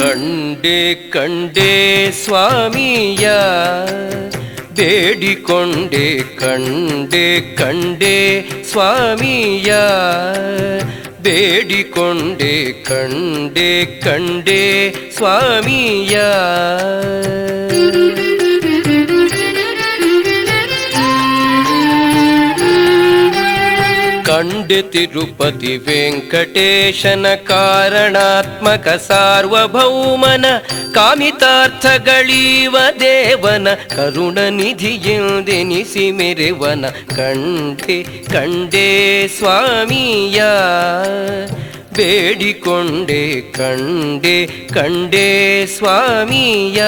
ಕಂಡೆ ಕಂಡೆ ಸ್ವಾಮಿಯ ಬೇಡಿಕೊಂಡೆ ಕಂಡೆ ಕಂಡೆ ಸ್ವಾಮಿಯ ಬೇಡಿಕೊಂಡೆ ಕಂಡೆ ಕಂಡೆ ಸ್ವಾಮಿಯ. ಕಂಡೆ ತಿರುಪತಿ ವೆಂಕಟೇಶನ ಕಾರಣಾತ್ಮಕ ಸಾರ್ವಭೌಮನ ಕಾಮಿತಾರ್ಥಗಳೀವ ದೇವನ ಕರುಣ ನಿಧಿಯೆಂದೆನಿಸಿ ಮೆರೆವನ ಕಂಡೆ ಕಂಡೆ ಸ್ವಾಮಿಯ. ಬೇಡಿಕೊಂಡೆ ಕಂಡೆ ಕಂಡೆ ಸ್ವಾಮಿಯ.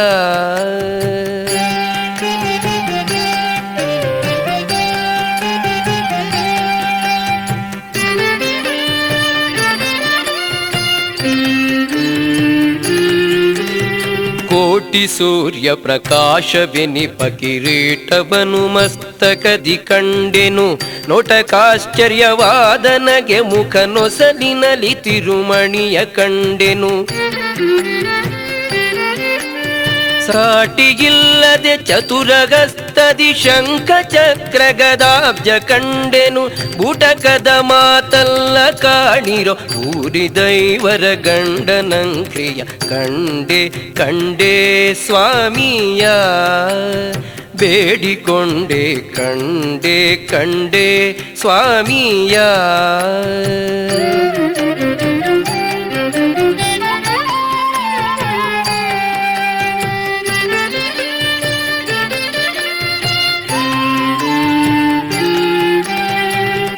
ಕೋಟಿ ಸೂರ್ಯ ಪ್ರಕಾಶವೆನಿಪ ಕಿರೀಟವನು ಮಸ್ತಕದಿ ಕಂಡೆನು. ನೋಟಕಾಶ್ಚರ್ಯವಾದನಗೆ ಮುಖ ನೊಸಲಿನಲಿ ತಿರುಮಣಿಯ ಕಂಡೆನು. ಸಾಟಿಗಿಲ್ಲದೆ ಚತುರಗಸ್ತದಿ ಶಂಖ ಚಕ್ರ ಗದಾಬ್ಜ ಕಂಡೆನು ಬುಟಕದ ಮಾತಲ್ಲ ಕಾಣಿರೋ ಊರಿ ದೈವರ ಗಂಡನಂಕ್ರಿಯ ಕಂಡೆ ಕಂಡೆ ಸ್ವಾಮಿಯ. ಬೇಡಿಕೊಂಡೆ, ಕಂಡೆ ಕಂಡೆ ಸ್ವಾಮಿಯ.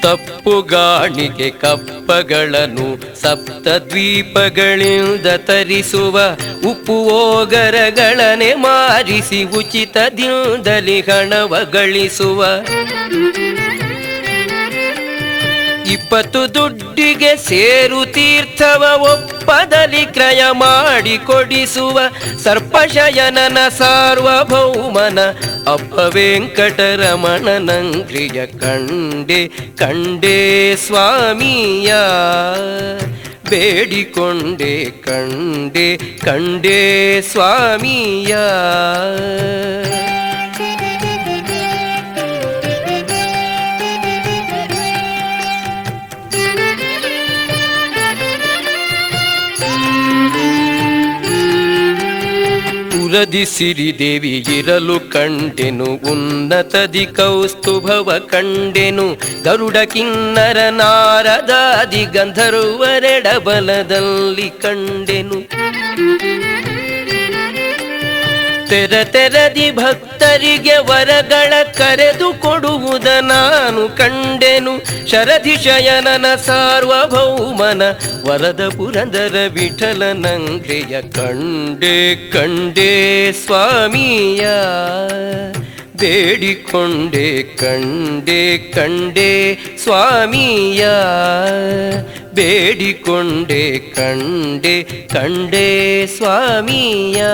ತಪ್ಪುಗಾಣಿಗೆ ಕಪ್ಪಗಳನ್ನು ಸಪ್ತ ದ್ವೀಪಗಳಿಂದ ತರಿಸುವ ಉಪ್ಪು ಓಗರಗಳನೆ ಮಾರಿಸಿ ಉಚಿತದಿಂದಲಿ ಹಣವ ಗಳಿಸುವ. ಇಪ್ಪತ್ತು ದುಡ್ಡಿಗೆ ಸೇರು ತೀರ್ಥವ ಒಪ್ಪದಲ್ಲಿ ಕ್ರಯ ಮಾಡಿ ಕೊಡಿಸುವ ಸರ್ಪಶಯನನ ಸಾರ್ವಭೌಮನ ಅಪ್ಪ ವೆಂಕಟರಮಣನಂಗ್ರಿಯ ಕಂಡೆ ಕಂಡೆ ಸ್ವಾಮಿಯ. ಬೇಡಿಕೊಂಡೆ, ಕಂಡೆ ಕಂಡೆ ಸ್ವಾಮಿಯ. ಪುರದಿ ಸಿರಿದೇವಿ ಇರಲು ಕಂಡೆನು ಉನ್ನತದಿ ಕೌಸ್ತುಭವ ಕಂಡೆನು. ಗರುಡ ಕಿನ್ನರ ನಾರದಾದಿ ಗಂಧರ್ವರೆಡಬಲದಲ್ಲಿ ಕಂಡೆನು. ತೆರ ತೆರದಿ ಭಕ್ತರಿಗೆ ವರಗಳ ಕರೆದು ಕೊಡುವುದ ನಾನು ಕಂಡೆನು ಶರಧಿ ಶಯನನ ಸಾರ್ವಭೌಮನ ವರದ ಪುರಂದರ ವಿಠಲನಂಗ್ರೆಯ ಕಂಡೆ ಕಂಡೆ ಸ್ವಾಮಿಯ. ಬೇಡಿಕೊಂಡೆ ಕಂಡೆ ಕಂಡೆ ಸ್ವಾಮಿಯ. ಬೇಡಿಕೊಂಡೆ ಕಂಡೆ ಕಂಡೆ ಸ್ವಾಮಿಯ.